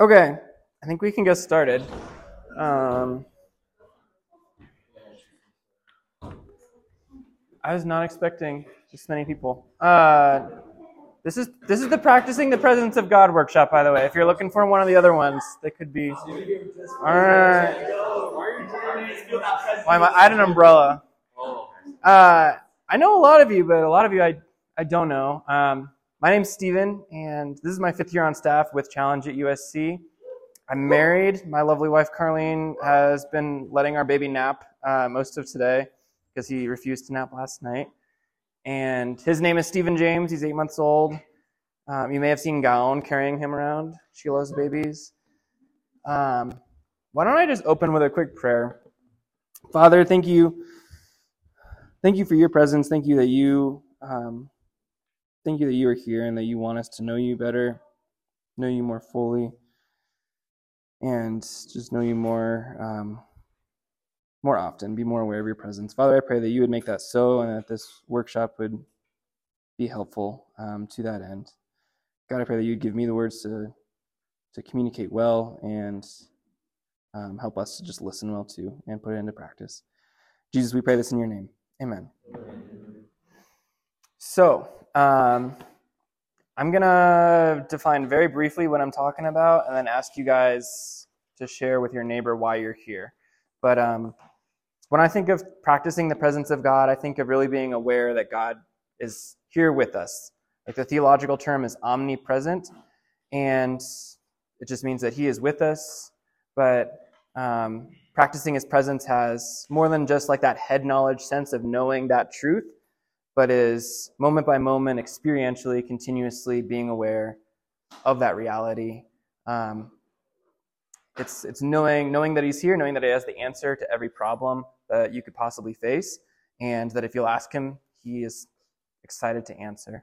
Okay, I think we can get started. Um, I was not expecting this many people. Uh, this is this is the practicing the presence of God workshop, by the way. If you're looking for one of the other ones, they could be. All right. Why am I? I had an umbrella. Uh, I know a lot of you, but a lot of you I I don't know. Um, my name's Steven, and this is my fifth year on staff with Challenge at USC. I'm married. My lovely wife, Carlene, has been letting our baby nap uh, most of today because he refused to nap last night. And his name is Stephen James. He's eight months old. Um, you may have seen Gown carrying him around. She loves babies. Um, why don't I just open with a quick prayer? Father, thank you. Thank you for your presence. Thank you that you um, Thank you that you are here and that you want us to know you better, know you more fully, and just know you more um, more often, be more aware of your presence. Father, I pray that you would make that so and that this workshop would be helpful um, to that end. God, I pray that you'd give me the words to to communicate well and um, help us to just listen well too and put it into practice. Jesus, we pray this in your name. Amen. So, um, I'm going to define very briefly what I'm talking about and then ask you guys to share with your neighbor why you're here. But um, when I think of practicing the presence of God, I think of really being aware that God is here with us. Like the theological term is omnipresent, and it just means that He is with us. But um, practicing His presence has more than just like that head knowledge sense of knowing that truth but is moment by moment, experientially, continuously being aware of that reality. Um, it's it's knowing knowing that he's here, knowing that he has the answer to every problem that you could possibly face, and that if you'll ask him, he is excited to answer.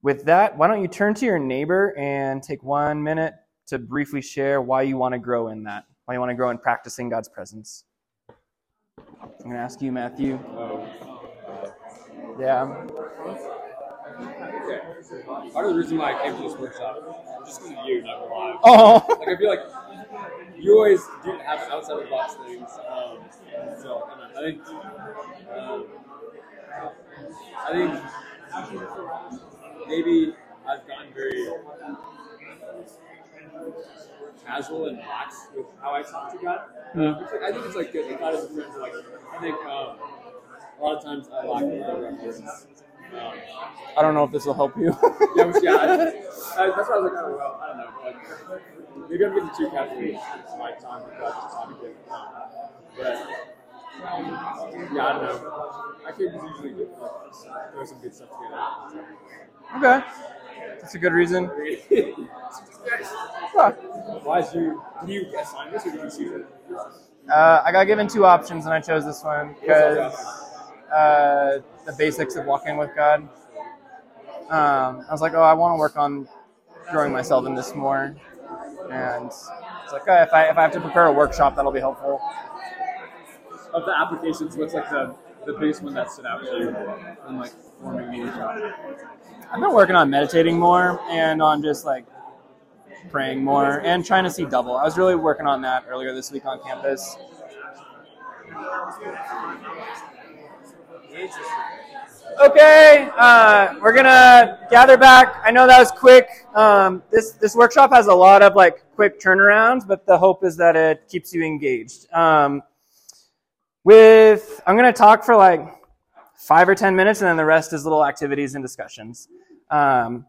With that, why don't you turn to your neighbor and take one minute to briefly share why you want to grow in that, why you want to grow in practicing God's presence. I'm going to ask you, Matthew. Yeah. Okay. Part of the reason why I came to this workshop, just because of you, not gonna lie. Oh. Like I feel like you always do have outside of the box things. Um, so I think, um, I think maybe I've gotten very casual and lax with how I talk to God. Like, I think it's like good. Like God is a friend. Like I think. Um, a lot of times I lack the reference. Um, I don't know if this will help you. yeah, yeah I, I, that's why I was like, oh, well, I don't know. Like, maybe I'm getting too casual with my time God, just talking to. Um, but, yeah, I don't know. I could usually get, throw some good stuff together. Okay. That's a good reason. Huh. Why is you, did you assign this or did you see it? Uh, I got given two options and I chose this one because uh, the basics of walking with God. Um, I was like, oh, I want to work on growing myself in this more, and it's like, oh, if I if I have to prepare a workshop, that'll be helpful. Of the applications, what's like the the biggest one that stood out to you in like forming the workshop? I've been working on meditating more and on just like praying more and trying to see double. I was really working on that earlier this week on campus. Okay, uh, we're gonna gather back. I know that was quick. Um, this this workshop has a lot of like quick turnarounds, but the hope is that it keeps you engaged. Um, with I'm gonna talk for like five or ten minutes, and then the rest is little activities and discussions. Um,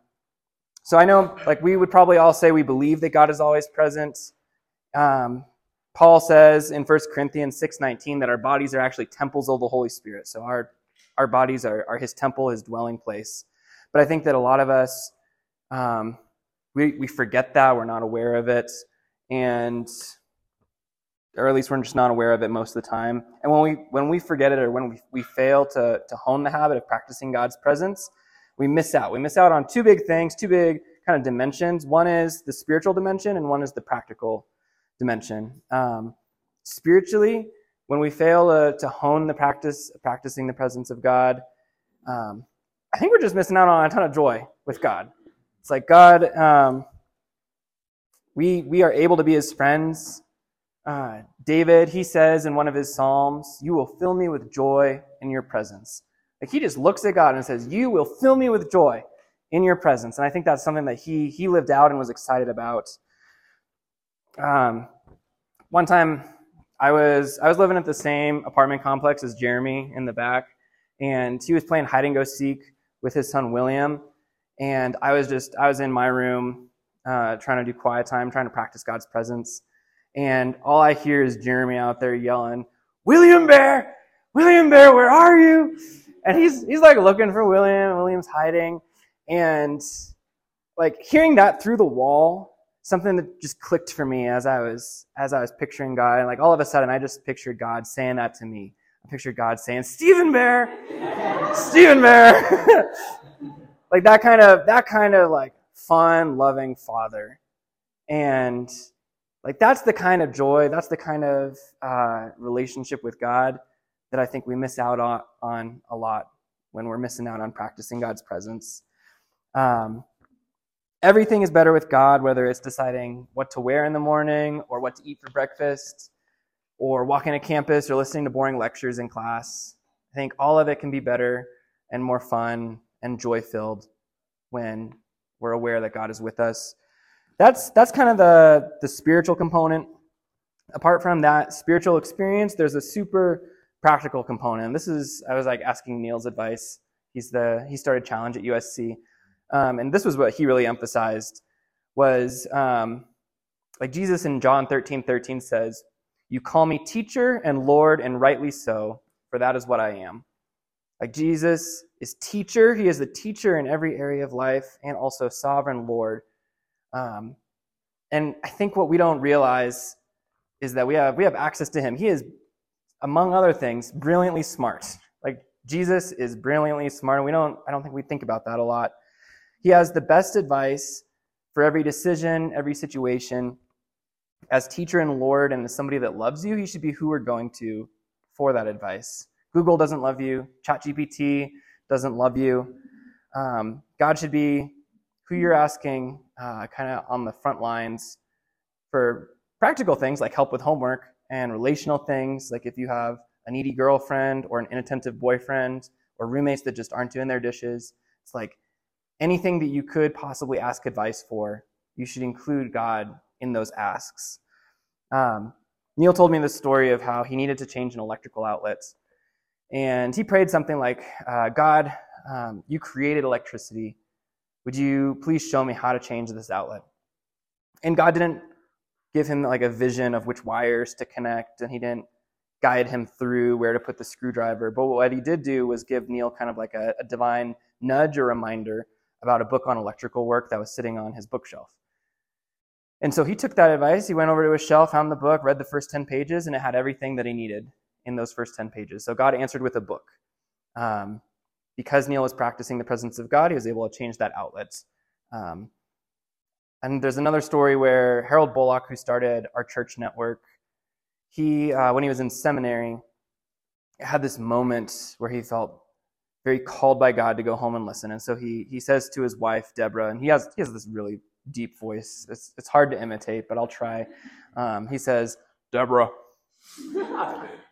so I know, like we would probably all say, we believe that God is always present. Um, Paul says in 1 Corinthians 6:19 that our bodies are actually temples of the Holy Spirit. So our our bodies are, are his temple, his dwelling place. But I think that a lot of us um, we we forget that we're not aware of it, and or at least we're just not aware of it most of the time. And when we when we forget it or when we, we fail to to hone the habit of practicing God's presence, we miss out. We miss out on two big things, two big kind of dimensions. One is the spiritual dimension, and one is the practical dimension. Um, spiritually, when we fail to, to hone the practice, practicing the presence of God, um, I think we're just missing out on a ton of joy with God. It's like God, um, we, we are able to be his friends. Uh, David, he says in one of his Psalms, You will fill me with joy in your presence. Like he just looks at God and says, You will fill me with joy in your presence. And I think that's something that he, he lived out and was excited about. Um, one time I was, I was living at the same apartment complex as Jeremy in the back, and he was playing hide and go seek with his son William. And I was just, I was in my room uh, trying to do quiet time, trying to practice God's presence. And all I hear is Jeremy out there yelling, William Bear, William Bear, where are you? And he's, he's like looking for William. William's hiding. And like hearing that through the wall, something that just clicked for me as I was, as I was picturing God. And like all of a sudden, I just pictured God saying that to me. I pictured God saying, Stephen Bear, Stephen Bear. like that kind of, that kind of like fun, loving father. And like that's the kind of joy, that's the kind of uh, relationship with God that I think we miss out on, on, a lot when we're missing out on practicing God's presence. Um, everything is better with God, whether it's deciding what to wear in the morning or what to eat for breakfast or walking to campus or listening to boring lectures in class. I think all of it can be better and more fun and joy filled when we're aware that God is with us. That's, that's kind of the, the spiritual component. Apart from that spiritual experience, there's a super practical component. This is, I was like asking Neil's advice. He's the, he started Challenge at USC. Um, and this was what he really emphasized was um, like Jesus in John 13, 13 says, You call me teacher and Lord, and rightly so, for that is what I am. Like Jesus is teacher, he is the teacher in every area of life, and also sovereign Lord. Um, and I think what we don't realize is that we have we have access to him. He is, among other things, brilliantly smart. Like Jesus is brilliantly smart, and we don't I don't think we think about that a lot. He has the best advice for every decision, every situation. As teacher and Lord, and as somebody that loves you, he should be who we're going to for that advice. Google doesn't love you. ChatGPT doesn't love you. Um, God should be who you're asking uh, kind of on the front lines for practical things like help with homework and relational things, like if you have a needy girlfriend or an inattentive boyfriend or roommates that just aren't doing their dishes. It's like anything that you could possibly ask advice for, you should include God in those asks. Um, Neil told me the story of how he needed to change an electrical outlet and he prayed something like, uh, God, um, you created electricity. Would you please show me how to change this outlet? And God didn't give him like a vision of which wires to connect, and he didn't guide him through where to put the screwdriver. But what he did do was give Neil kind of like a, a divine nudge or reminder about a book on electrical work that was sitting on his bookshelf. And so he took that advice. He went over to his shelf, found the book, read the first 10 pages, and it had everything that he needed in those first 10 pages. So God answered with a book. Um, because Neil was practicing the presence of God, he was able to change that outlet. Um, and there's another story where Harold Bullock, who started our church network, he, uh, when he was in seminary, had this moment where he felt very called by God to go home and listen. And so he, he says to his wife, Deborah, and he has, he has this really deep voice. It's, it's hard to imitate, but I'll try. Um, he says, Deborah,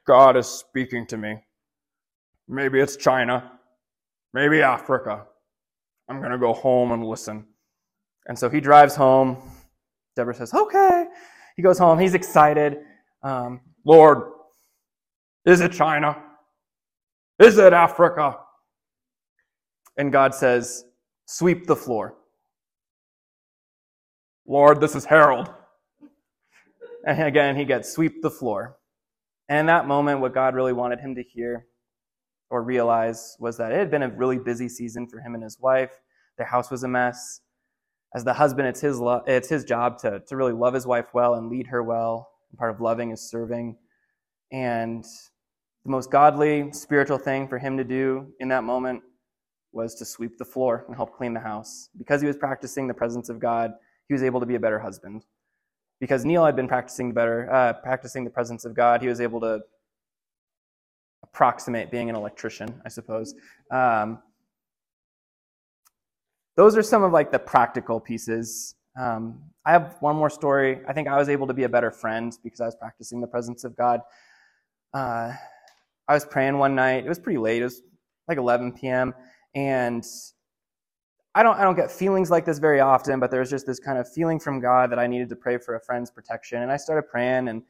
God is speaking to me. Maybe it's China. Maybe Africa. I'm to go home and listen. And so he drives home. Deborah says, Okay. He goes home. He's excited. Um, Lord, is it China? Is it Africa? And God says, Sweep the floor. Lord, this is Harold. And again, he gets sweep the floor. And in that moment, what God really wanted him to hear or realize was that it had been a really busy season for him and his wife. Their house was a mess. As the husband, it's his, lo- it's his job to, to really love his wife well and lead her well. And part of loving is serving. And the most godly, spiritual thing for him to do in that moment was to sweep the floor and help clean the house. Because he was practicing the presence of God, he was able to be a better husband because Neil had been practicing better, uh, practicing the presence of God. He was able to approximate being an electrician, I suppose. Um, those are some of like the practical pieces. Um, I have one more story. I think I was able to be a better friend because I was practicing the presence of God. Uh, I was praying one night. It was pretty late. It was like 11 p.m. And I don't I don't get feelings like this very often, but there was just this kind of feeling from God that I needed to pray for a friend's protection. And I started praying, and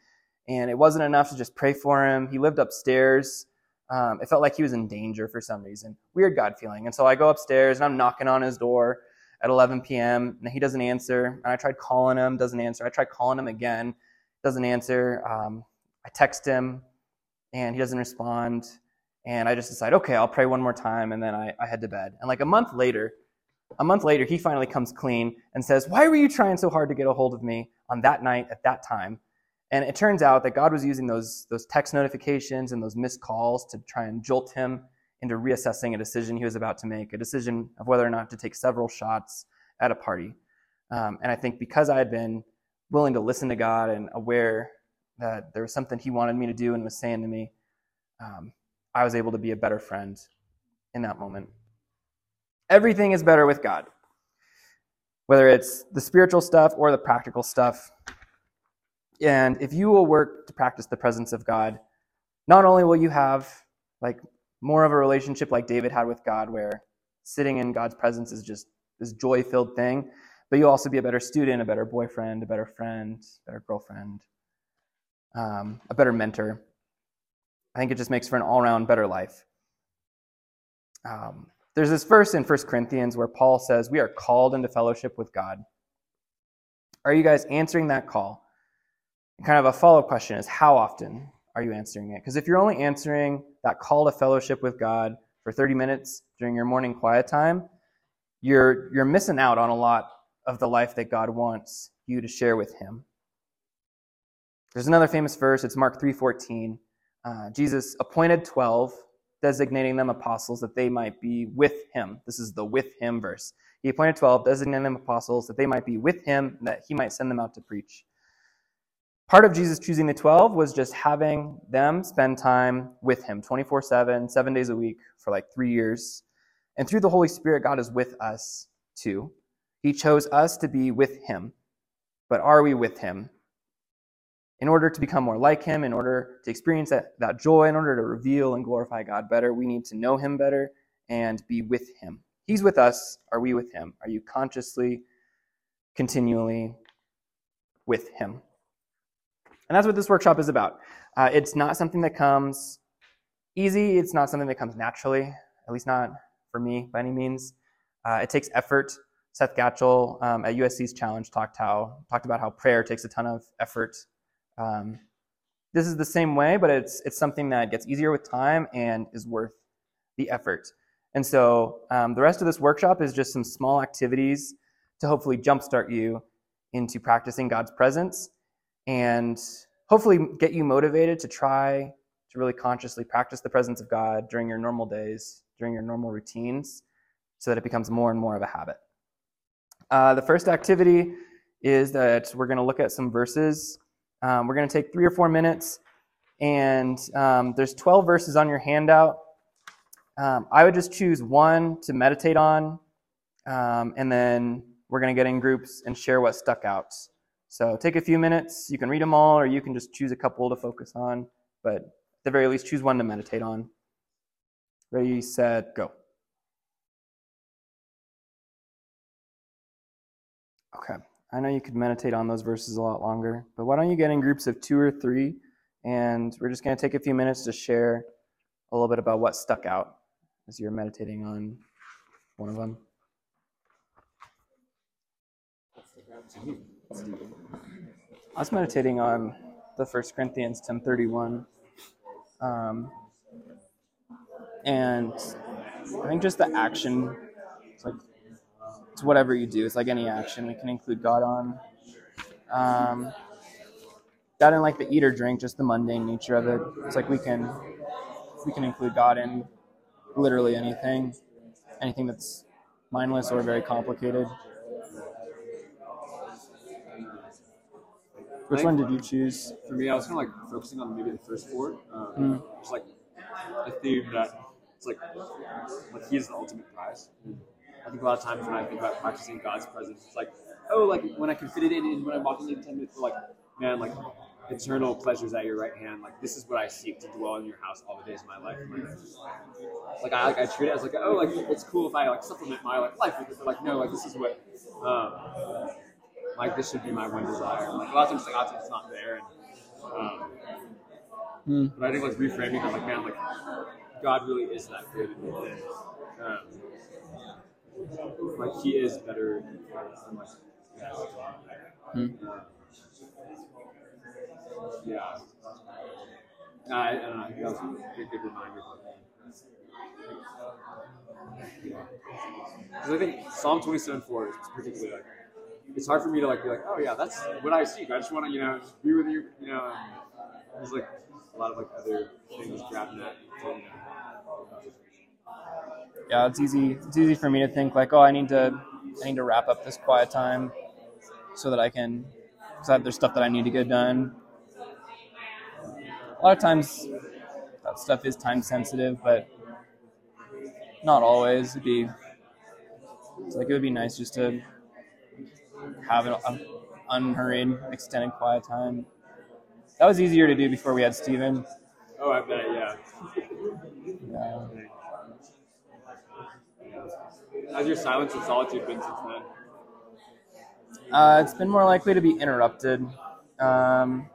and it wasn't enough to just pray for him. He lived upstairs. Um, it felt like he was in danger for some reason. Weird God feeling. And so I go upstairs and I'm knocking on his door at 11 p.m. and he doesn't answer. And I tried calling him, doesn't answer. I tried calling him again, doesn't answer. Um, I text him and he doesn't respond. And I just decide, okay, I'll pray one more time, and then I, I head to bed. And like a month later, a month later, he finally comes clean and says, Why were you trying so hard to get a hold of me on that night at that time? And it turns out that God was using those, those text notifications and those missed calls to try and jolt him into reassessing a decision he was about to make, a decision of whether or not to take several shots at a party. Um, and I think because I had been willing to listen to God and aware that there was something He wanted me to do and was saying to me, um, I was able to be a better friend in that moment. Everything is better with God, whether it's the spiritual stuff or the practical stuff. And if you will work to practice the presence of God, not only will you have like more of a relationship like David had with God, where sitting in God's presence is just this joy filled thing, but you'll also be a better student, a better boyfriend, a better friend, a better girlfriend, um, a better mentor. I think it just makes for an all around better life. Um, there's this verse in 1 Corinthians where Paul says, We are called into fellowship with God. Are you guys answering that call? And kind of a follow up question is, How often are you answering it? Because if you're only answering that call to fellowship with God for 30 minutes during your morning quiet time, you're, you're missing out on a lot of the life that God wants you to share with Him. There's another famous verse. It's Mark 3:14. Uh, Jesus appointed 12, designating them apostles that they might be with him. This is the with him verse. He appointed 12, designating them apostles that they might be with him, and that he might send them out to preach. Part of Jesus choosing the 12 was just having them spend time with him 24 7, seven days a week for like three years. And through the Holy Spirit, God is with us too. He chose us to be with him. But are we with him? In order to become more like him, in order to experience that, that joy, in order to reveal and glorify God better, we need to know him better and be with him. He's with us. Are we with him? Are you consciously, continually with him? And that's what this workshop is about. Uh, it's not something that comes easy, it's not something that comes naturally, at least not for me by any means. Uh, it takes effort. Seth Gatchell um, at USC's Challenge talked how talked about how prayer takes a ton of effort um, this is the same way, but it's it's something that gets easier with time and is worth the effort. And so um, the rest of this workshop is just some small activities to hopefully jumpstart you into practicing God's presence and hopefully get you motivated to try to really consciously practice the presence of God during your normal days, during your normal routines, so that it becomes more and more of a habit. Uh, the first activity is that we're going to look at some verses um, we're going to take three or four minutes, and um, there's 12 verses on your handout. Um, I would just choose one to meditate on, um, and then we're going to get in groups and share what stuck out. So take a few minutes. You can read them all, or you can just choose a couple to focus on, but at the very least, choose one to meditate on. Ready, set, go. Okay. I know you could meditate on those verses a lot longer, but why don't you get in groups of two or three? And we're just going to take a few minutes to share a little bit about what stuck out as you're meditating on one of them. I was meditating on the First Corinthians 10:31, um, and I think just the action, like it's whatever you do. It's like any action. We can include God on. Um, God in like the eat or drink, just the mundane nature of it. It's like we can we can include God in literally anything, anything that's mindless or very complicated. Which one did you choose? For me, I was kind of like focusing on maybe the first four. Um, mm. Just like a theme that it's like like he is the ultimate prize. I think a lot of times when I think about practicing God's presence, it's like oh, like when I can fit it in, and when I'm walking in ten minutes, like man, like eternal pleasures at your right hand. Like this is what I seek to dwell in your house all the days of my life. Like, I like I treat it as like oh like it's cool if I like supplement my like life with it, but like no like this is what um like this should be my one desire. Like a lot of times like a lot of times it's not there and um Hmm. but I think like reframing I'm like man like God really is that good and um like he is better than like yeah. Hmm. Yeah. I, I don't know. I think that was a good, reminder. Because I think Psalm 27 4 is particularly like, it's hard for me to like be like, oh yeah, that's what I seek. I just want to, you know, be with you, you know. There's like a lot of like other things grabbing at, you know. Yeah, it's easy. It's easy for me to think like, oh, I need to, I need to wrap up this quiet time, so that I can, because there's stuff that I need to get done. A lot of times, that stuff is time sensitive, but not always. It'd be, it's like it would be nice just to have an unhurried, extended quiet time. That was easier to do before we had Steven. Oh, I bet. Yeah. How's your silence and solitude been since then? Uh, it's been more likely to be interrupted. Um,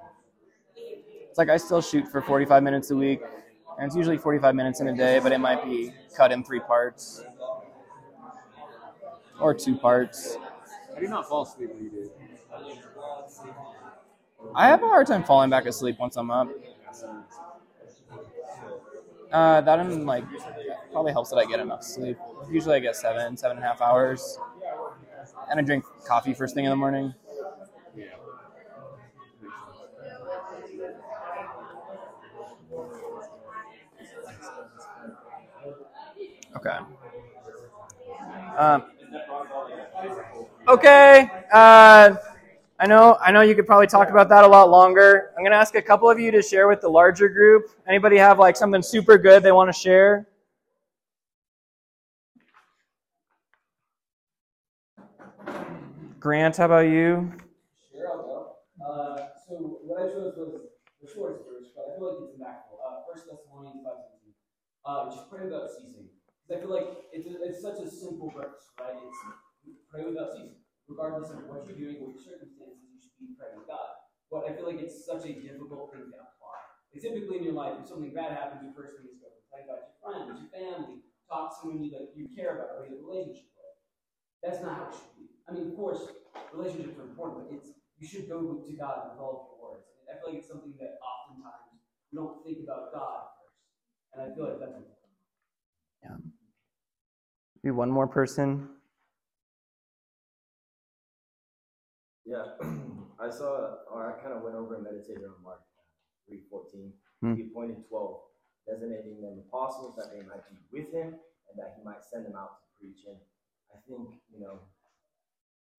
it's like I still shoot for 45 minutes a week, and it's usually 45 minutes in a day, but it might be cut in three parts or two parts. How do you not fall asleep when you do? I have a hard time falling back asleep once I'm up. Uh, that and like probably helps that I get enough sleep. Usually I get seven, seven and a half hours, and I drink coffee first thing in the morning. Yeah. Okay. Um, okay. Uh, I know. I know you could probably talk about that a lot longer. I'm gonna ask a couple of you to share with the larger group. Anybody have like something super good they want to share? Grant, how about you? Sure, I'll go. Uh, so what I chose was the shortest verse, but I feel like it's impactful. Uh, First Thessalonians five seventeen. Uh, just pray without ceasing. 'Cause I feel like it's, a, it's such a simple verse, right? It's pray without ceasing, regardless of what you're doing, what your circumstances. You should be praying to God. But I feel like it's such a difficult thing to apply. And typically in your life, if something bad happens, your first thing is go pray about your friends, your family, talk to someone you like you care about, or you have a relationship with. That's not how it should be. I mean, of course, relationships are important, but it's you should go to God with all of your words. I feel like it's something that oftentimes we don't think about God first, and I feel like that's important. Yeah. Maybe one more person. Yeah, I saw, or I kind of went over and meditated on Mark three fourteen. Hmm. He appointed twelve, designating them apostles that they might be with him and that he might send them out to preach. And I think you know,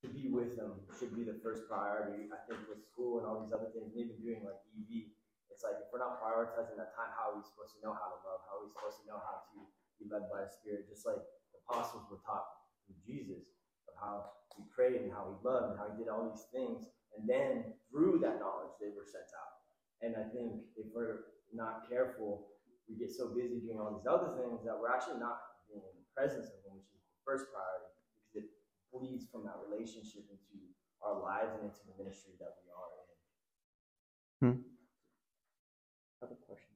to be with them should be the first priority. I think with school and all these other things, even doing like EV, it's like if we're not prioritizing that time, how are we supposed to know how to love? How are we supposed to know how to be led by the Spirit? Just like the apostles were taught through Jesus of how he prayed and how he loved and how he did all these things. And then through that knowledge, they were sent out. And I think if we're not careful, we get so busy doing all these other things that we're actually not being in the presence of him, which is the first priority, bleeds from that relationship into our lives and into the ministry that we are in. I have a question.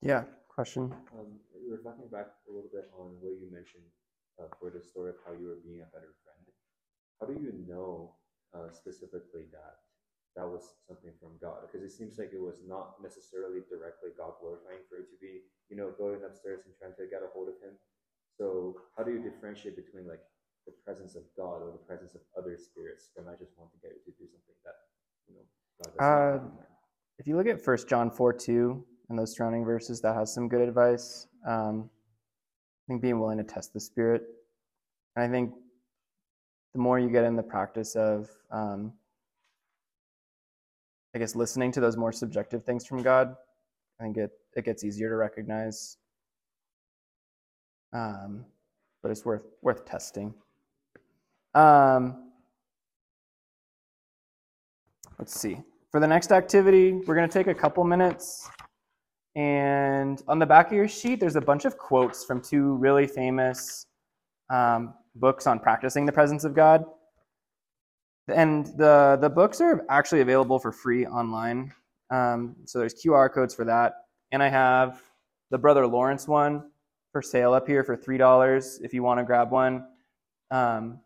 Yeah. Question. Um, reflecting back a little bit on what you mentioned uh, for the story of how you were being a better friend, how do you know uh, specifically that that was something from God? Because it seems like it was not necessarily directly God glorifying for it to be, you know, going upstairs and trying to get a hold of Him. So how do you differentiate between like the presence of God or the presence of other spirits that might just want to get you to do something that, you know, God Uh, have in mind? If you look at First John 4 2 and those surrounding verses, that has some good advice. Um, I think being willing to test the Spirit. And I think the more you get in the practice of, um, I guess, listening to those more subjective things from God, I think it, it gets easier to recognize. Um, but it's worth worth testing. Um, let's see. For the next activity, we're going to take a couple minutes. And on the back of your sheet, there's a bunch of quotes from two really famous um, books on practicing the presence of God. And the, the books are actually available for free online. Um, so there's QR codes for that. And I have the Brother Lawrence one for sale up here for $3 if you want to grab one. Um,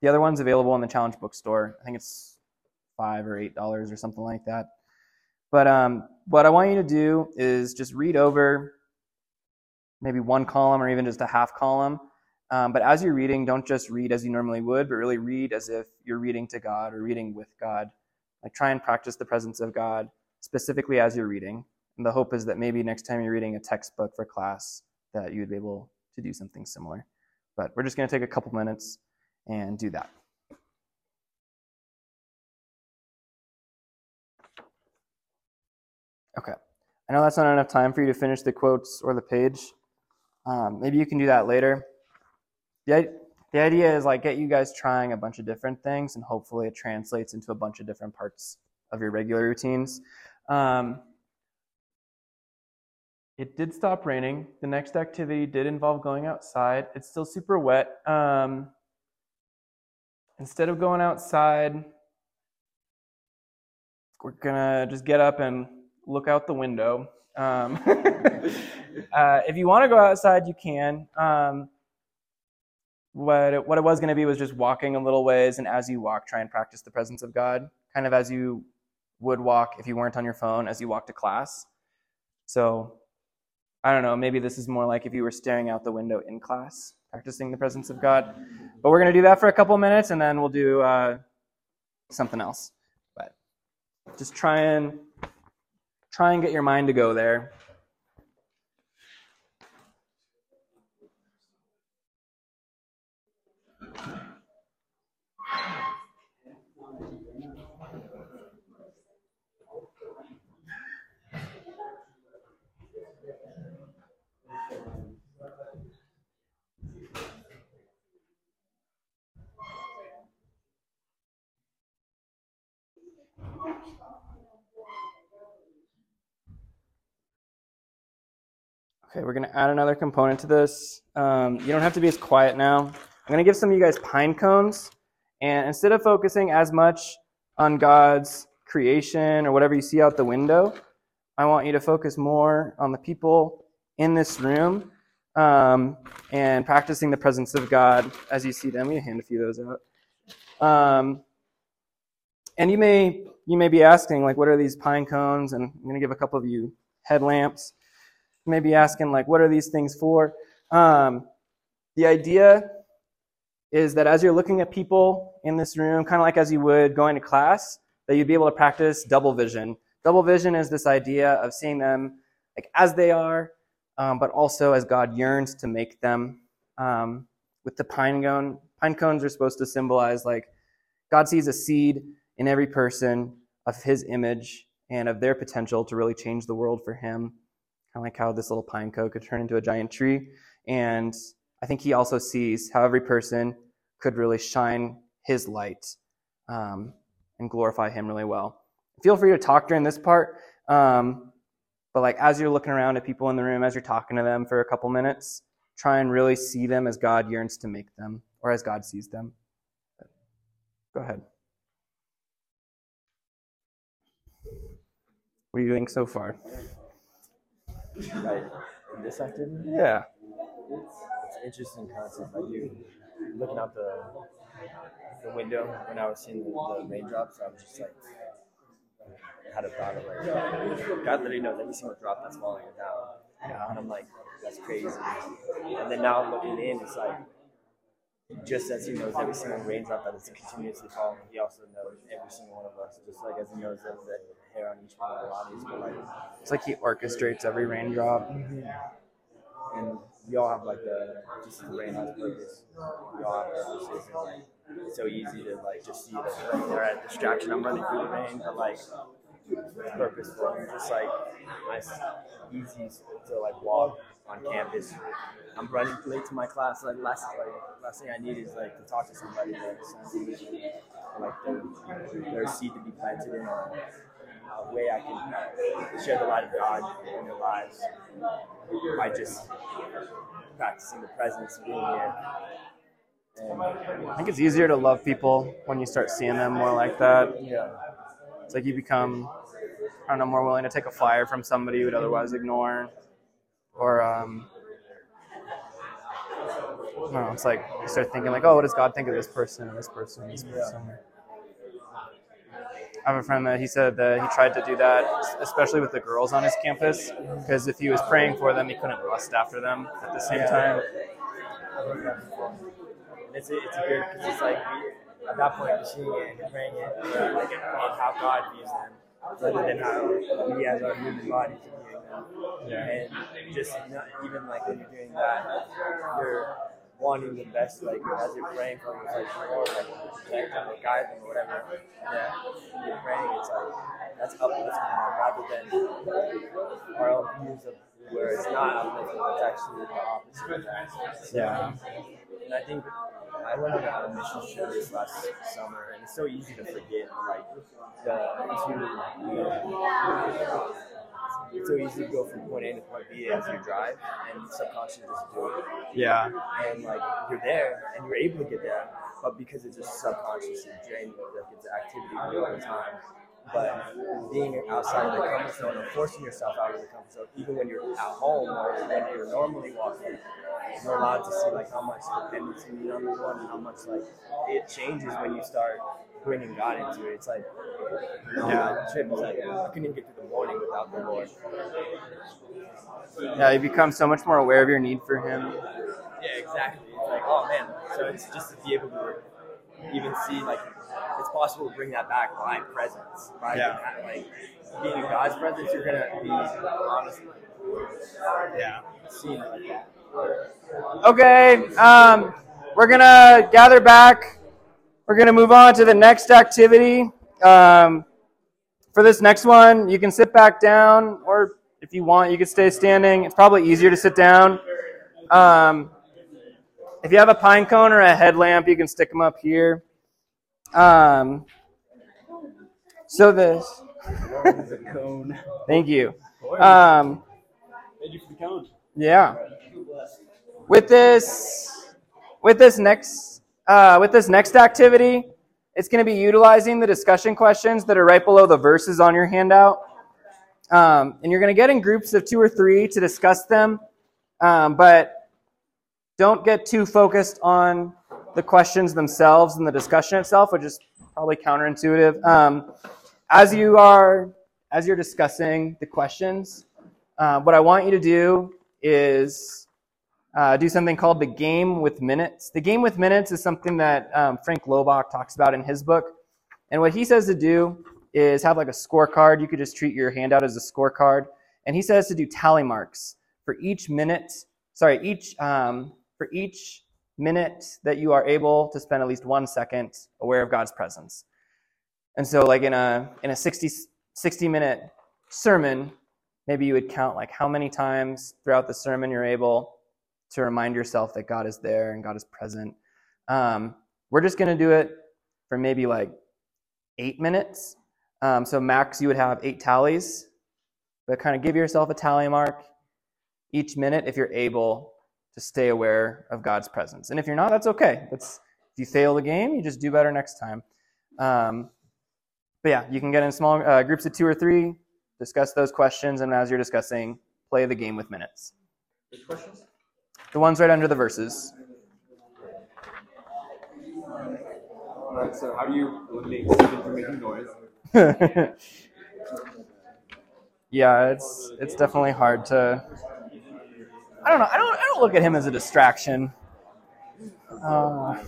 the other one's available in the Challenge Bookstore. I think it's five or eight dollars or something like that. But um, what I want you to do is just read over maybe one column or even just a half column. Um, but as you're reading, don't just read as you normally would, but really read as if you're reading to God or reading with God. Like try and practice the presence of God specifically as you're reading. And the hope is that maybe next time you're reading a textbook for class, that you'd be able to do something similar. But we're just going to take a couple minutes and do that. Okay. I know that's not enough time for you to finish the quotes or the page. Um, maybe you can do that later. The, the idea is like get you guys trying a bunch of different things, and hopefully it translates into a bunch of different parts of your regular routines. Um, it did stop raining. The next activity did involve going outside. It's still super wet. Um, instead of going outside, we're gonna just get up and look out the window. Um, uh, if you want to go outside, you can. Um, what it, what it was going to be was just walking a little ways, and as you walk, try and practice the presence of God, kind of as you would walk if you weren't on your phone as you walk to class. So, I don't know, maybe this is more like if you were staring out the window in class, practicing the presence of God. But we're going to do that for a couple minutes, and then we'll do uh, something else. But just try and try and get your mind to go there. Okay, we're to add another component to this. Um, you don't have to be as quiet now. I'm to give some of you guys pine cones. And instead of focusing as much on God's creation or whatever you see out the window, I want you to focus more on the people in this room um, and practicing the presence of God as you see them. We hand a few of those out. Um, and you may you may be asking, like, what are these pine cones? And I'm to give a couple of you headlamps may be asking, like, what are these things for? Um, the idea is that as you're looking at people in this room, kind of like as you would going to class, that you'd be able to practice double vision. Double vision is this idea of seeing them like as they are, um, but also as God yearns to make them. Um, with the pine cone, pine cones are supposed to symbolize like God sees a seed in every person of His image and of their potential to really change the world for Him kind of like how this little pine cone could turn into a giant tree. And I think he also sees how every person could really shine his light um, and glorify him really well. Feel free to talk during this part, um, but like as you're looking around at people in the room, as you're talking to them for a couple minutes, try and really see them as God yearns to make them, or as God sees them. Go ahead. What do you think so far? Right this activity. Yeah. It's, it's interesting concept. I do looking out the the window when I was seeing the, the raindrops. I was just like had a thought of like God literally knows every single drop that's falling down. Yeah. And I'm like, that's crazy. And then now I'm looking in, it's like just as he knows every single raindrop that is continuously falling, he also knows every single one of us, just like as he knows that the hair on each one of our bodies. But like, it's like he orchestrates every raindrop. Mm-hmm. And we all have like the just the rain has purpose. We all have purposes. And, like, it's so easy to like just see that like, they're at distraction. I'm running through the rain, but like it's purposeful. And just like nice, easy to like walk on campus. I'm running late to my class. Like last, like last thing I need is like to talk to somebody sends like their, their seed to be planted in a, a way I can share the light of God in their lives by just practicing the presence, of being here. And I think it's easier to love people when you start seeing them more like that. yeah, It's like you become, I don't know, more willing to take a flyer from somebody you would otherwise ignore, or um, I don't know. It's like you start thinking like, oh, what does God think of this person, this person, this person? I have a friend that he said that he tried to do that, especially with the girls on his campus, because if he was praying for them, he couldn't lust after them at the same time. it's a, it's a good because it's like at that point seeing it and praying it uh, like on how God views them rather than how we as our human bodies are viewing them. And just not, even like when you're doing that, you're wanting the best. Like as you're praying for like more like protect them or guide them or whatever. Yeah, you're praying. It's like that's uplifting rather than our own views of where it's not uplifting. It's actually the opposite. Yeah. And I think I went on a mission trip this last summer, and it's so easy to forget, like, the, to, you know, it's so easy to go from point A to point B as you drive, and subconsciously just do it. Yeah. And, like, you're there, and you're able to get there, but because it's just subconsciously draining, like, it's activity all the time. But being outside of the comfort zone and forcing yourself out of the comfort zone, even when you're at home or when you're normally walking, you're allowed to see like how much dependency you on the one and how much like it changes when you start bringing God into it. It's like yeah, the trip is like I couldn't even get through the morning without the Lord. Yeah, you become so much more aware of your need for Him. Yeah, exactly. It's like oh man, so it's just to be able to even see like it's possible to bring that back by presence, by Yeah. like being in God's presence. You're gonna be honestly Yeah. seeing like that. Okay, um, we're gonna gather back. We're gonna move on to the next activity. Um, for this next one, you can sit back down, or if you want, you can stay standing. It's probably easier to sit down. Um, if you have a pine cone or a headlamp, you can stick them up here. Um, so this. Thank you. Um, Thank you for the cone. yeah. With this, with this next, uh, with this next activity, it's going to be utilizing the discussion questions that are right below the verses on your handout, um, and you're going to get in groups of two or three to discuss them, um, but don't get too focused on the questions themselves and the discussion itself, which is probably counterintuitive. Um, as you are, as you're discussing the questions, uh, what I want you to do is uh, do something called the game with minutes. The game with minutes is something that um, Frank Laubach talks about in his book. And what he says to do is have like a scorecard. You could just treat your handout as a scorecard. And he says to do tally marks for each minute, sorry, each, um, for each minute that you are able to spend at least one second aware of God's presence. And so like in a, in a 60, 60 minute sermon, maybe you would count like how many times throughout the sermon you're able to remind yourself that God is there and God is present. Um, we're just going to do it for maybe like eight minutes. Um, so max, you would have eight tallies, but kind of give yourself a tally mark each minute if you're able to stay aware of God's presence. And if you're not, that's okay. That's if you fail the game, you just do better next time. Um, but yeah, you can get in small uh, groups of two or three, discuss those questions, and as you're discussing, play the game with minutes. Which questions? The ones right under the verses. All right, so how do you eliminate Stephen from making noise? yeah, it's it's definitely hard to. I don't know. I don't. I don't look at him as a distraction. Uh,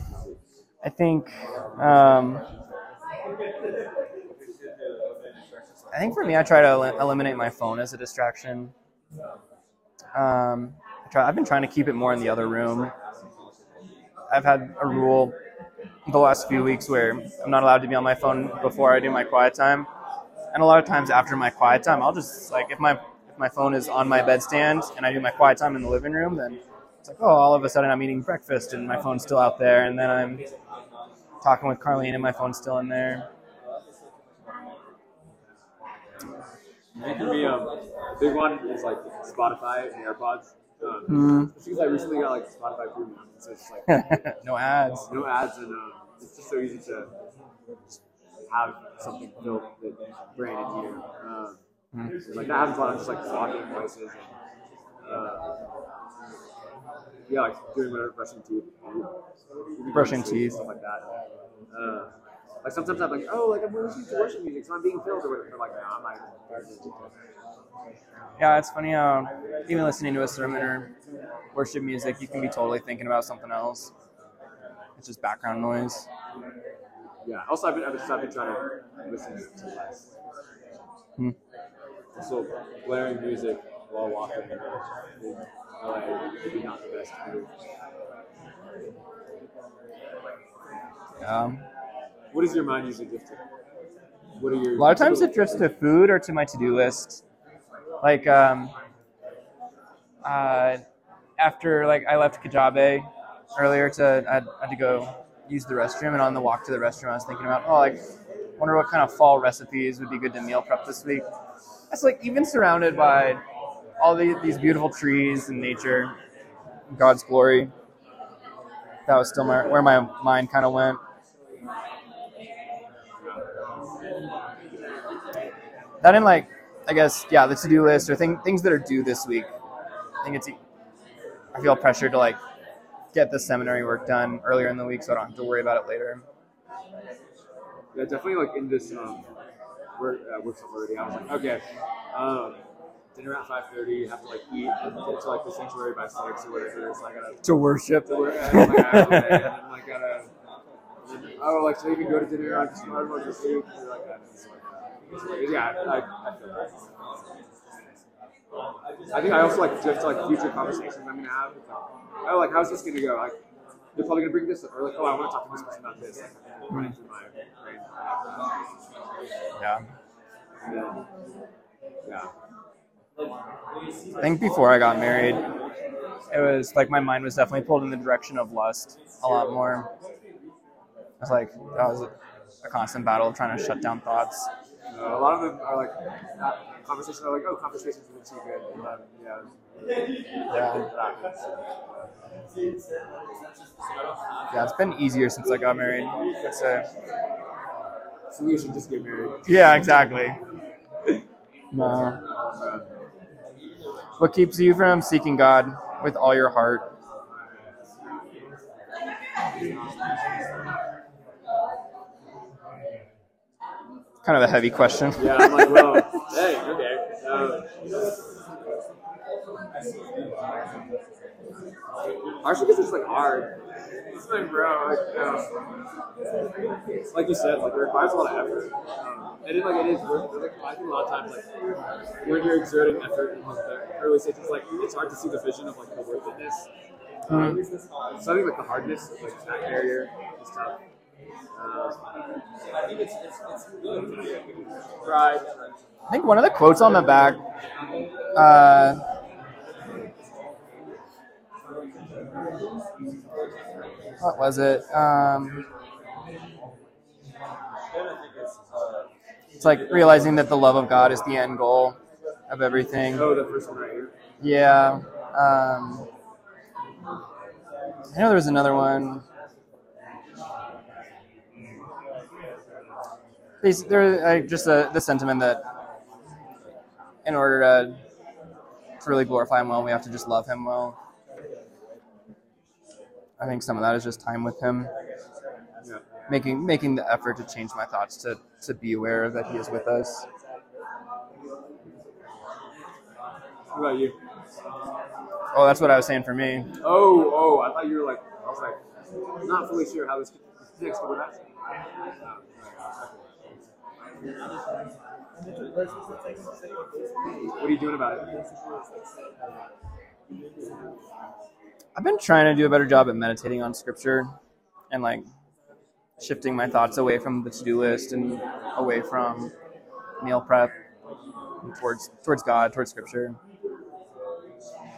I think. Um, I think for me, I try to el- eliminate my phone as a distraction. Um, I try, I've been trying to keep it more in the other room. I've had a rule the last few weeks where I'm not allowed to be on my phone before I do my quiet time. And a lot of times after my quiet time, I'll just like if my my phone is on my bedstand and I do my quiet time in the living room, then it's like, oh, all of a sudden I'm eating breakfast and my phone's still out there, and then I'm talking with Carlene and my phone's still in there. I think for me, um, big one is like Spotify and AirPods. Um, Mm. Because I recently got like Spotify Premium, so it's just like no ads. no ads and um, it's just so easy to have something built that branded here. Um, Mm. Like that happens a lot of just like talking voices and uh, yeah, like doing whatever brushing teeth, you know, eating Brushing teeth. stuff like that. Uh, like sometimes I'm like, oh, like I'm listening to worship music, so I'm being filled or whatever. Like, no, I'm not. Yeah, it's funny how even listening to a sermon or worship music, you can be totally thinking about something else. It's just background noise. Yeah. Also, I've been, I've been, I've been trying to listen to less. Hmm. Also, blaring music while walking in LA would be not the best move. Um, What is your mind usually drift to? What are your a lot of times it drifts to food or to my to-do list. Like um, uh, after like I left Kajabe earlier to I had, I had to go use the restroom, and on the walk to the restroom, I was thinking about oh like wonder what kind of fall recipes would be good to meal prep this week. That's like even surrounded by all the, these beautiful trees and nature, God's glory. That was still my, where my mind kind of went. That in like, I guess, yeah, the to-do list or thing, things that are due this week. I think it's, I feel pressure to like get the seminary work done earlier in the week so I don't have to worry about it later. Yeah, definitely like in this um, work uh, work already. I was like, okay, um, dinner at five thirty. Have to like eat and get to like the sanctuary by six or whatever. So I gotta. To worship. To work, and, like, I, okay, and then like gotta. oh, like should I even go to dinner? I just might as well just eat. Like. It's like, yeah, I, I feel that. I think I also like just like future conversations I'm gonna have. Like, oh, like how's this gonna go? Like, they're probably gonna bring this up, or like, oh, I want to talk to this person about this. Like, running through my brain. Yeah. Yeah. I think before I got married, it was like my mind was definitely pulled in the direction of lust a lot more. It was like that was a, constant battle of trying to shut down thoughts. Uh, a lot of them are like not conversations are like, oh, conversations are too good. And yeah, Yeah. Yeah, it's been easier since I got married. I'd say. Solution just get married. Yeah, exactly. No. Uh, What keeps you from seeking God with all your heart? Kind of a heavy question. yeah, I'm like, well, hey, okay. Uh, actually, because it's like hard. It's like, bro, like, um, like you said, like it requires a lot of effort. Um, and it, like it is worth. Like, I think a lot of times, like when you're exerting effort in like, the early stages, like it's hard to see the vision of like the worth-it-ness. Um, so I think like the hardness, of, like that barrier, is tough. Um, I think it's, it's, it's good. pride. I think one of the quotes on the back. Uh, what was it? Um, it's like realizing that the love of God is the end goal of everything. Oh, the first one right here. Yeah. Um, I know there was another one. There, uh, just uh, the sentiment that in order to, to really glorify Him well, we have to just love Him well. I think some of that is just time with Him, Yeah. making making the effort to change my thoughts to to be aware that He is with us. What about you? Oh, that's what I was saying for me. Oh, oh, I thought you were like, I was like, not fully sure how this connects, but we're not. What are you doing about it? I've been trying to do a better job at meditating on scripture and like shifting my thoughts away from the to-do list and away from meal prep. towards towards God, towards Scripture.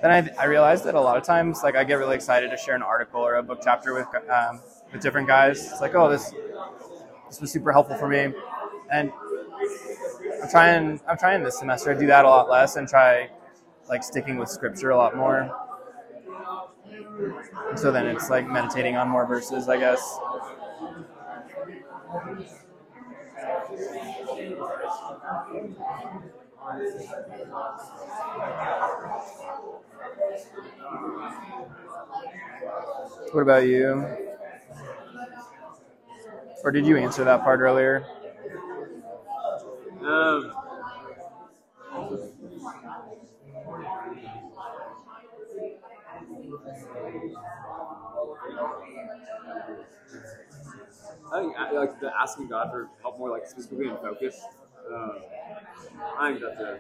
Then I, I realized that a lot of times, like I get really excited to share an article or a book chapter with um, with different guys. It's like, oh, this this was super helpful for me, and I'm trying I'm trying this semester to do that a lot less and try like sticking with Scripture a lot more. So then it's like meditating on more verses, I guess. What about you? Or did you answer that part earlier? Um, I think uh, like the asking God for help more like specifically in focus. Um, I think that's a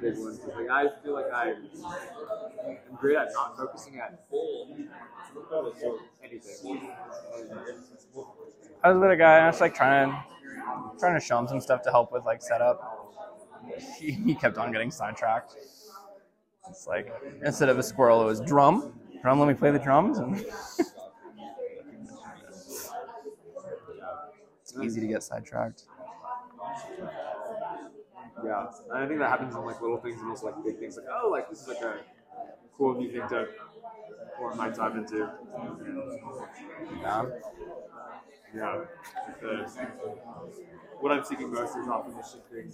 big one. Like I feel like I am great at not focusing at anything. I was with a guy. I was like trying, trying to show him some stuff to help with like setup. He, he kept on getting sidetracked. It's like instead of a squirrel, it was drum. Drum. Let me play the drums. And it's easy to get sidetracked. Yeah, and I think that happens in like little things and also like big things. Like, oh, like this is like a cool new thing to pour my time into. Yeah. Yeah, the, what I'm seeking most is often the shifting.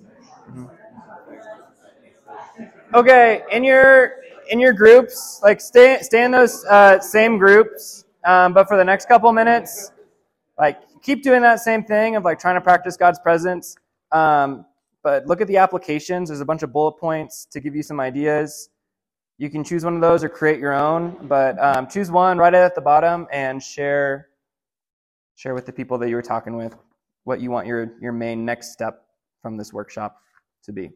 Okay, in your in your groups, like stay stay in those uh, same groups, um, but for the next couple minutes, like keep doing that same thing of like trying to practice God's presence. Um, but look at the applications. There's a bunch of bullet points to give you some ideas. You can choose one of those or create your own, but um, choose one right at the bottom and share share with the people that you were talking with what you want your your main next step from this workshop to be.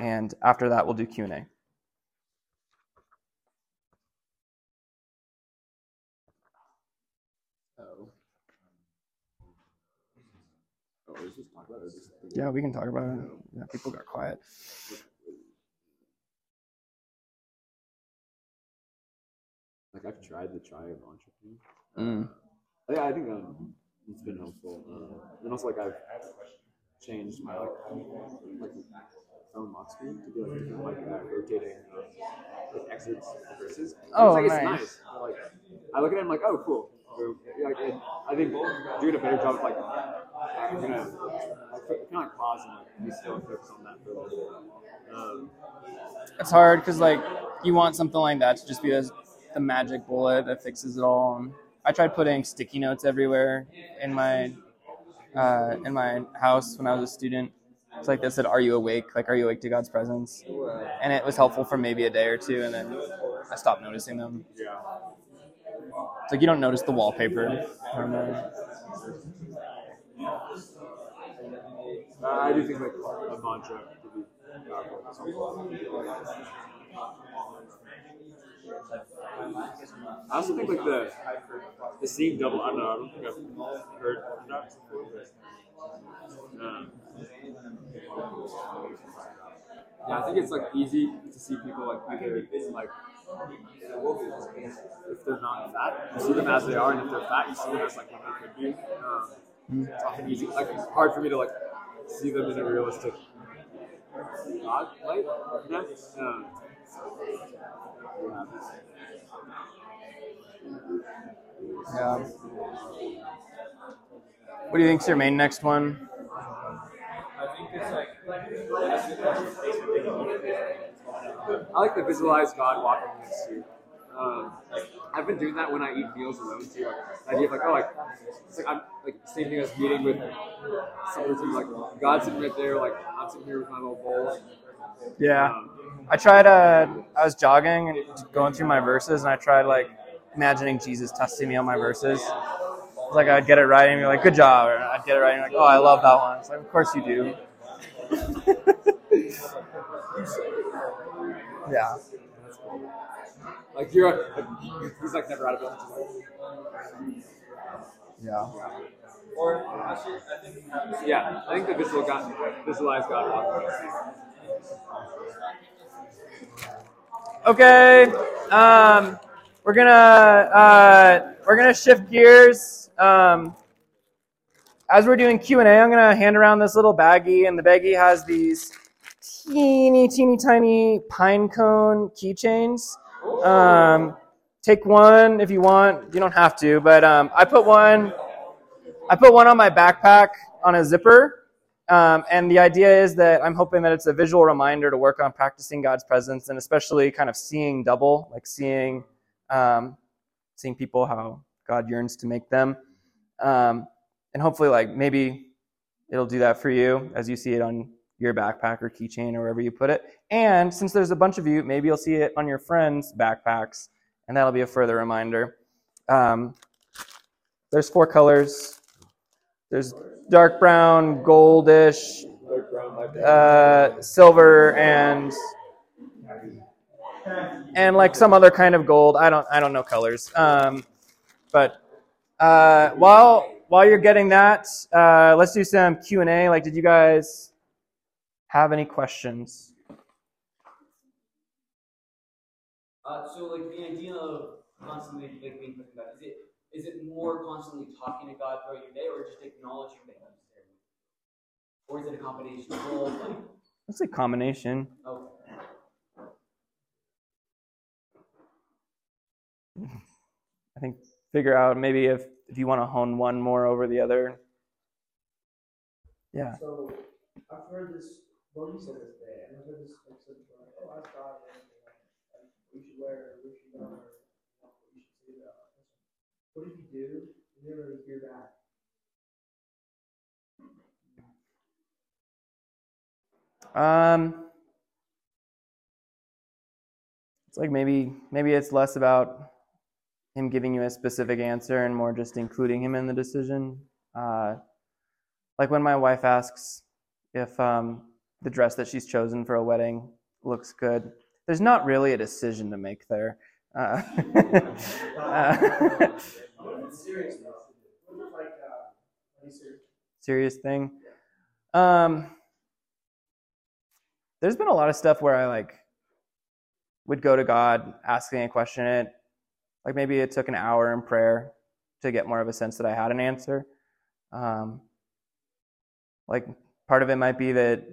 And after that, we'll do Q&A. Oh. Oh, let's just talk about it. Just- Yeah, we can talk about it. Yeah, people got quiet. Like I've tried the try of entrepreneur. Mm. I think, I think um, it's been helpful. Um, and also like I've changed my like like phone lock screen to be like different like uh, rotating um, like excerpts of verses. Oh, it's, like, nice. It's nice. But, like I look at it, I'm like, oh, cool. Yeah, like, I think doing a better job of like I'm gonna like, kind of like pause and like be still focus on that for a little bit. Um, It's hard because like you want something like that to just be the, the magic bullet that fixes it all. And I tried putting sticky notes everywhere in my uh, in my house when I was a student. It's like that said, "Are you awake?" Like, "Are you awake to God's presence?" And it was helpful for maybe a day or two, and then I stopped noticing them. yeah. It's like you don't notice the wallpaper. Uh, I do think like a mantra would be powerful. I also think like the the seeing double. I don't know. I don't think I've heard that before. Um, yeah, I think it's like easy to see people like either like if they're not fat, you see them as they are, and if they're fat, you see them as like what they could be. Um, it's often easy. Like it's hard for me to like see them in a realistic God light. Yeah. Yeah. What do you think's your main next one? I like to visualize God walking next to you. Um, I've been doing that when I eat meals alone too. Like, the idea of like, oh, like it's like I'm like same thing as meeting with someone who's like God's sitting right there, like I'm sitting here with my little bowl. Yeah. Um, I tried. Uh, I was jogging and going through my verses, and I tried like imagining Jesus testing me on my verses. It's like I'd get it right, and you're like, "Good job," or I'd get it right, and you're like, "Oh, I love that one." It's like, "Of course you do." yeah. Like you're, like, he's like never out of it. Yeah. Or actually, I think Yeah, I think the visual got visualize God walking. Okay, um, we're gonna uh, we're gonna shift gears. Um, as we're doing Q and A, I'm gonna hand around this little baggie, and the baggie has these teeny, teeny, tiny pine cone keychains. Um, take one if you want. You don't have to, but um, I put one. I put one on my backpack on a zipper. Um, and the idea is that I'm hoping that it's a visual reminder to work on practicing God's presence and especially kind of seeing double, like seeing um, seeing people how God yearns to make them. Um, and hopefully, like maybe it'll do that for you as you see it on your backpack or keychain or wherever you put it. And since there's a bunch of you, maybe you'll see it on your friends' backpacks, and that'll be a further reminder. Um, there's four colors. There's dark brown, goldish, uh, silver, and and like some other kind of gold. I don't I don't know colors. Um, but uh, while while you're getting that, uh, let's do some Q and A. Like, did you guys have any questions? Uh, so like the idea of constantly like being present God, is it is it more constantly talking to God throughout your day or just acknowledging that He's there? Or is it a combination of both? Like, It's a combination. okay. I think figure out maybe if if you want to hone one more over the other. Yeah. So I've heard this. Said this and I've this said oh, anything like, like we should wear, we should know, or you know, should say. What if you do, you never hear back? Um, it's like maybe maybe it's less about him giving you a specific answer and more just including him in the decision. Uh, like when my wife asks if um, the dress that she's chosen for a wedding looks good, there's not really a decision to make there. Uh, uh, serious thing. Um, there's been a lot of stuff where I like would go to God asking a question. It like maybe it took an hour in prayer to get more of a sense that I had an answer. Um, like part of it might be that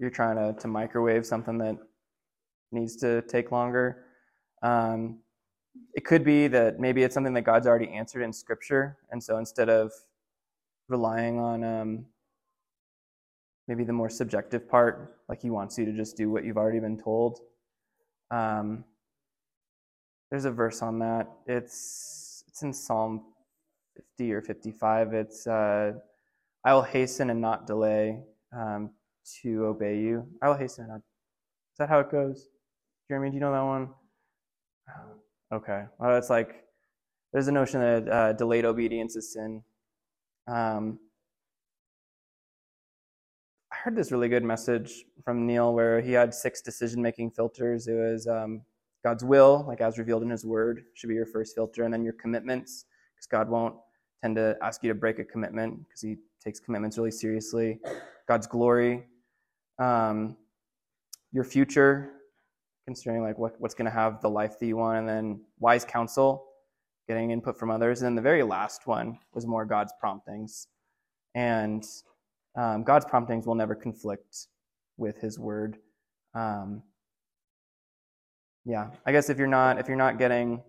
you're trying to, to microwave something that needs to take longer. Um, it could be that maybe it's something that God's already answered in Scripture, and so instead of relying on um, maybe the more subjective part, like He wants you to just do what you've already been told. Um, there's a verse on that. It's it's in Psalm 50 or 55. It's uh, I will hasten and not delay um, to obey you. I will hasten. Is that how it goes? Jeremy, do you know that one? Okay. Well, it's like there's a notion that uh, delayed obedience is sin. Um, I heard this really good message from Neil where he had six decision making filters. It was um, God's will, like as revealed in His Word, should be your first filter, and then your commitments, because God won't tend to ask you to break a commitment because He takes commitments really seriously. God's glory, um, your future, considering like what, what's going to have the life that you want, and then wise counsel, getting input from others, and then the very last one was more God's promptings, and um, God's promptings will never conflict with His Word. Um, yeah, I guess if you're not if you're not getting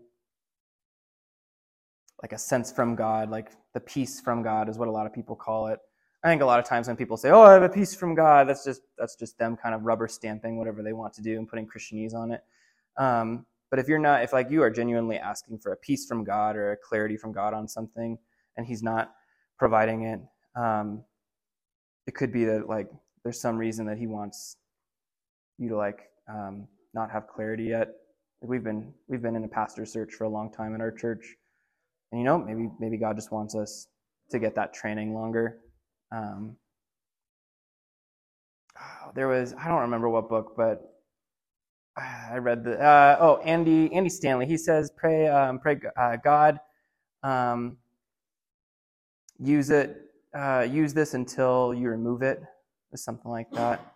like a sense from God, like the peace from God is what a lot of people call it. I think a lot of times when people say, "Oh, I have a peace from God," that's just that's just them kind of rubber stamping whatever they want to do and putting Christianese on it. Um, but if you're not, if like you are genuinely asking for a peace from God or a clarity from God on something, and He's not providing it, um, it could be that like there's some reason that He wants you to like um, not have clarity yet. We've been we've been in a pastor search for a long time in our church, and you know maybe maybe God just wants us to get that training longer. Um, oh, there was I don't remember what book, but I read the uh, oh Andy Andy Stanley. He says pray um, pray uh, God um, use it uh, use this until you remove it, or something like that.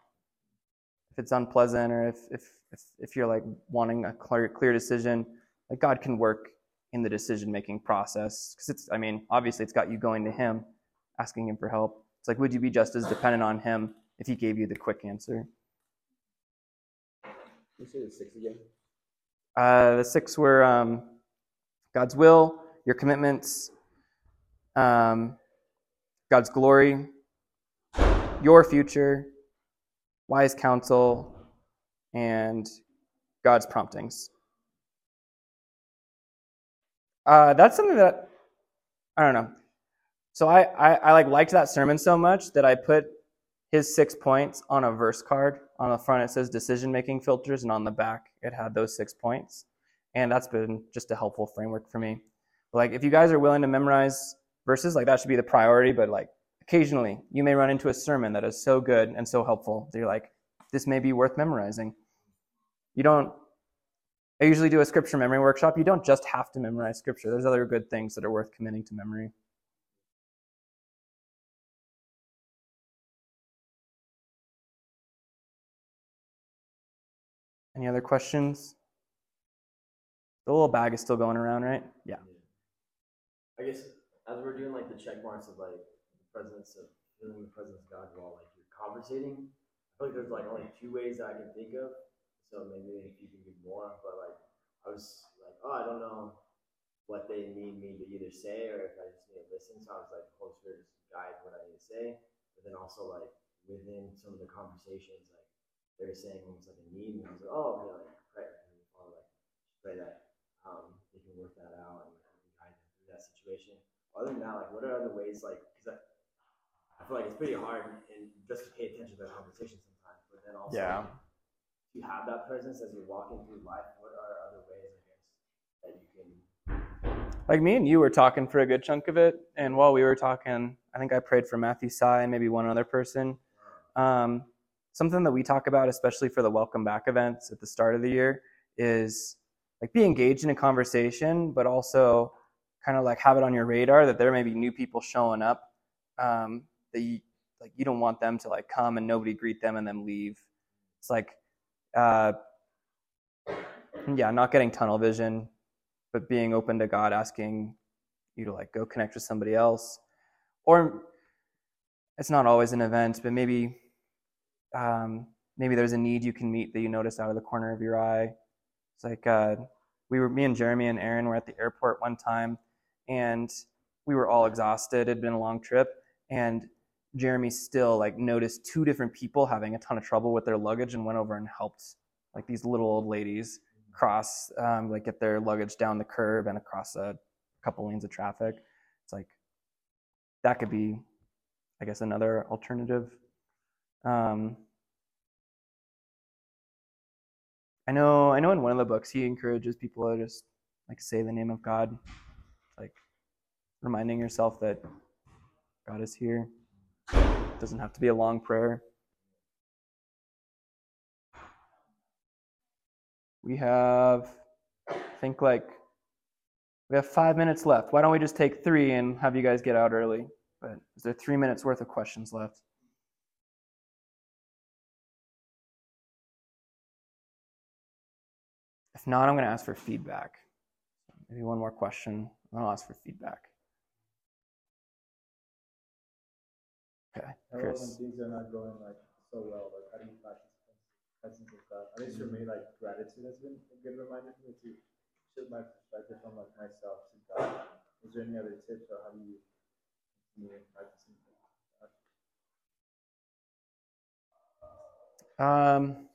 If it's unpleasant, or if if if, if you're like wanting a clear clear decision, like God can work in the decision making process because it's. I mean, obviously, it's got you going to Him, asking Him for help. It's like, would you be just as dependent on Him if He gave you the quick answer? You say the six again? Uh, the six were um, God's will, your commitments, um, God's glory, your future, wise counsel, and God's promptings. Uh, that's something that I don't know. So I, I, I like liked that sermon so much that I put his six points on a verse card. On the front it says decision making filters, and on the back it had those six points. And that's been just a helpful framework for me. Like if you guys are willing to memorize verses, like that should be the priority, but like occasionally you may run into a sermon that is so good and so helpful that you're like, this may be worth memorizing. You don't I usually do a scripture memory workshop. You don't just have to memorize scripture. There's other good things that are worth committing to memory. Any other questions? The little bag is still going around, right? Yeah. I guess as we're doing like the check marks of like the presence of feeling the presence of God while like you're conversating, I feel like there's like only two ways I can think of. So maybe if you can give more, but like I was like, oh, I don't know what they need me to either say or if I just need to listen. So I was like, Holy Spirit just guide what I need to say. But then also like within some of the conversations, like they were saying almost like a need, and I was like, oh, okay, like pray, and like pray that um, they can work that out and like, guide them through that situation. Other than that, like, what are other ways, like, because I, I feel like it's pretty hard and just to pay attention to the conversation sometimes, but then also Yeah. to have that presence as you're walking through life. What are other ways, I guess, that you can? Like me and you were talking for a good chunk of it, and while we were talking, I think I prayed for Matthew Sai and maybe one other person. Um, something that we talk about, especially for the welcome back events at the start of the year, is like be engaged in a conversation, but also kind of like have it on your radar that there may be new people showing up um, that you like you don't want them to like come and nobody greet them and then leave. It's like, uh, yeah, not getting tunnel vision, but being open to God asking you to like go connect with somebody else, or it's not always an event, but maybe um, maybe there's a need you can meet that you notice out of the corner of your eye. It's like uh, we were, me and Jeremy and Aaron were at the airport one time, and we were all exhausted. It had been a long trip, and Jeremy still like noticed two different people having a ton of trouble with their luggage and went over and helped like these little old ladies cross um, like get their luggage down the curb and across a couple lanes of traffic. It's like that could be, I guess, another alternative. Um, I know, I know. In one of the books, he encourages people to just like say the name of God, like reminding yourself that God is here. It doesn't have to be a long prayer. We have, I think, like we have five minutes left. Why don't we just take three and have you guys get out early? But is there three minutes worth of questions left? If not, I'm going to ask for feedback. Maybe one more question, and I'll ask for feedback. Okay, How about when Chris. things are not going like so well? Like how do you practice presence of God? At least for me, like gratitude has been a good reminder for me to shift my perspective from like myself to God. Is there any other tips or how do you continue practicing Um,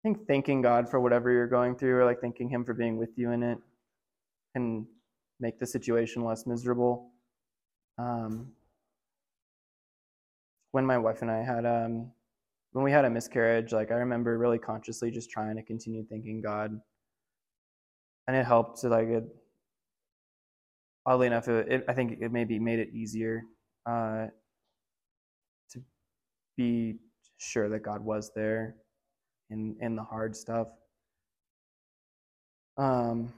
I think thanking God for whatever you're going through, or like thanking Him for being with you in it, can make the situation less miserable. Um, when my wife and I had um, when we had a miscarriage, like I remember really consciously just trying to continue thanking God, and it helped to like it. Oddly enough, it, it, I think it maybe made it easier uh, to be sure that God was there in in the hard stuff. Um,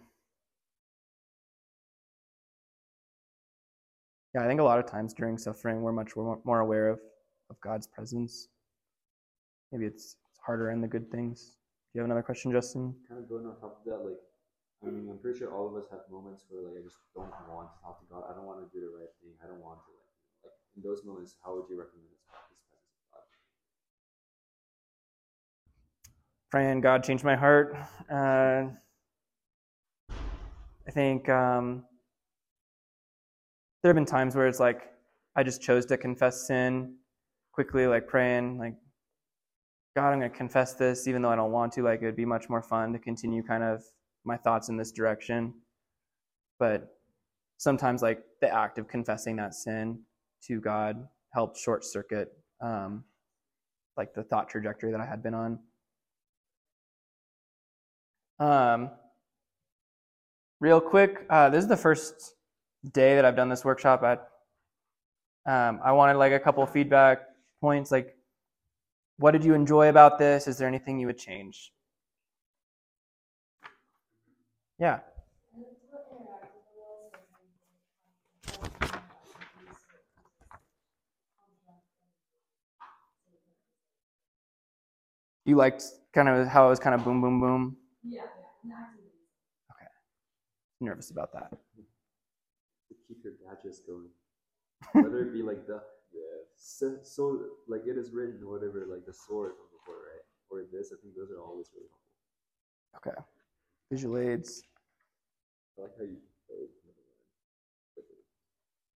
yeah, I think a lot of times during suffering, we're much more, aware of, of God's presence. Maybe it's, it's harder in the good things. Do you have another question, Justin? Kind of going on top of that, like, I mean, I'm pretty sure all of us have moments where, like, I just don't want to talk to God. I don't want to do the right thing. I don't want to, like, like in those moments, how would you recommend praying God changed my heart. Uh, I think um, there have been times where it's like I just chose to confess sin quickly, like praying, like God, I'm going to confess this, even though I don't want to. Like it would be much more fun to continue kind of my thoughts in this direction. But sometimes, like the act of confessing that sin to God helped short circuit um, like the thought trajectory that I had been on. Um, real quick, uh, this is the first day that I've done this workshop. At um, I wanted like a couple feedback points, like what did you enjoy about this? Is there anything you would change? Yeah. You liked kind of how it was kind of boom, boom, boom. Okay. Nervous about that. To keep your gadgets going. Whether it be like the, the so, so, like it is written or whatever, like the sword from before, right? Or this, I think those are always really helpful. Okay. Visual aids. I like how you.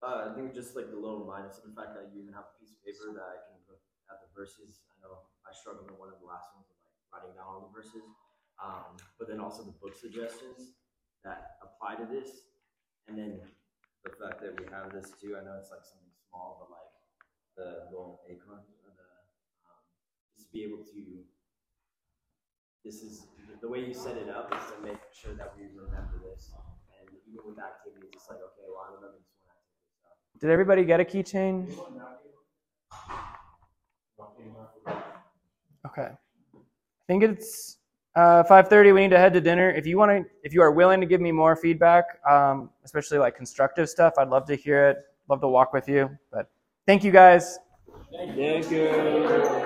Uh, I think just like the little minus of the fact that you even have a piece of paper that I can look at the verses. I know I struggled in one of the last ones with like writing down all the verses. Um, but then also the book suggestions that apply to this. And then the fact that we have this too. I know it's like something small, but like the little acorn or the um, just to be able to this is the way you set it up is to make sure that we remember this. And even with activities, it's like, okay, well I remember this one activity. So Did everybody get a keychain? Okay. I think it's uh, 5:30. We need to head to dinner. If you want to, if you are willing to give me more feedback, um, especially like constructive stuff, I'd love to hear it. Love to walk with you. But thank you guys. Thank you.